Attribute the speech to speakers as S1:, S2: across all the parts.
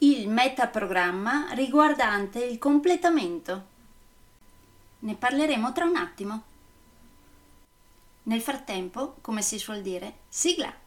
S1: il metaprogramma riguardante il completamento. Ne parleremo tra un attimo. Nel frattempo, come si suol dire, sigla!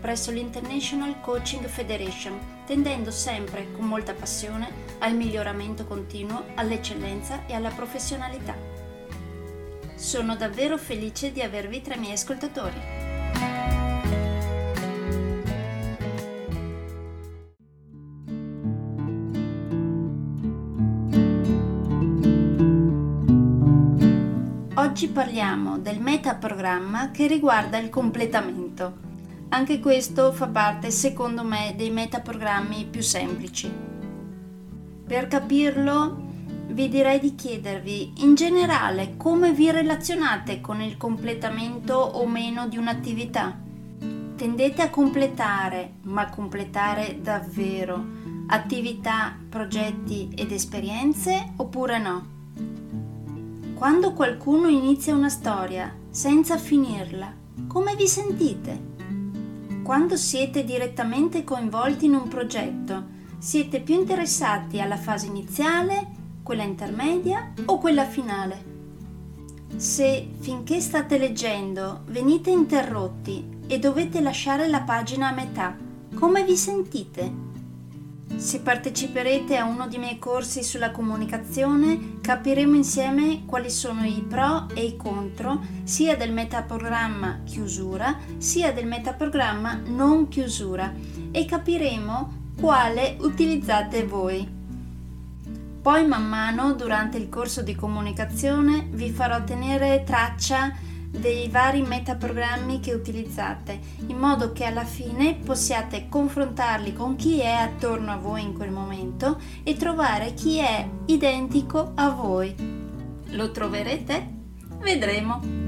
S1: presso l'International Coaching Federation, tendendo sempre con molta passione al miglioramento continuo, all'eccellenza e alla professionalità. Sono davvero felice di avervi tra i miei ascoltatori. Oggi parliamo del metaprogramma che riguarda il completamento. Anche questo fa parte, secondo me, dei metaprogrammi più semplici. Per capirlo, vi direi di chiedervi in generale come vi relazionate con il completamento o meno di un'attività. Tendete a completare, ma completare davvero, attività, progetti ed esperienze oppure no? Quando qualcuno inizia una storia senza finirla, come vi sentite? Quando siete direttamente coinvolti in un progetto, siete più interessati alla fase iniziale, quella intermedia o quella finale? Se finché state leggendo venite interrotti e dovete lasciare la pagina a metà, come vi sentite? Se parteciperete a uno dei miei corsi sulla comunicazione, capiremo insieme quali sono i pro e i contro sia del metaprogramma chiusura sia del metaprogramma non chiusura e capiremo quale utilizzate voi. Poi man mano durante il corso di comunicazione vi farò tenere traccia dei vari metaprogrammi che utilizzate, in modo che alla fine possiate confrontarli con chi è attorno a voi in quel momento e trovare chi è identico a voi. Lo troverete? Vedremo.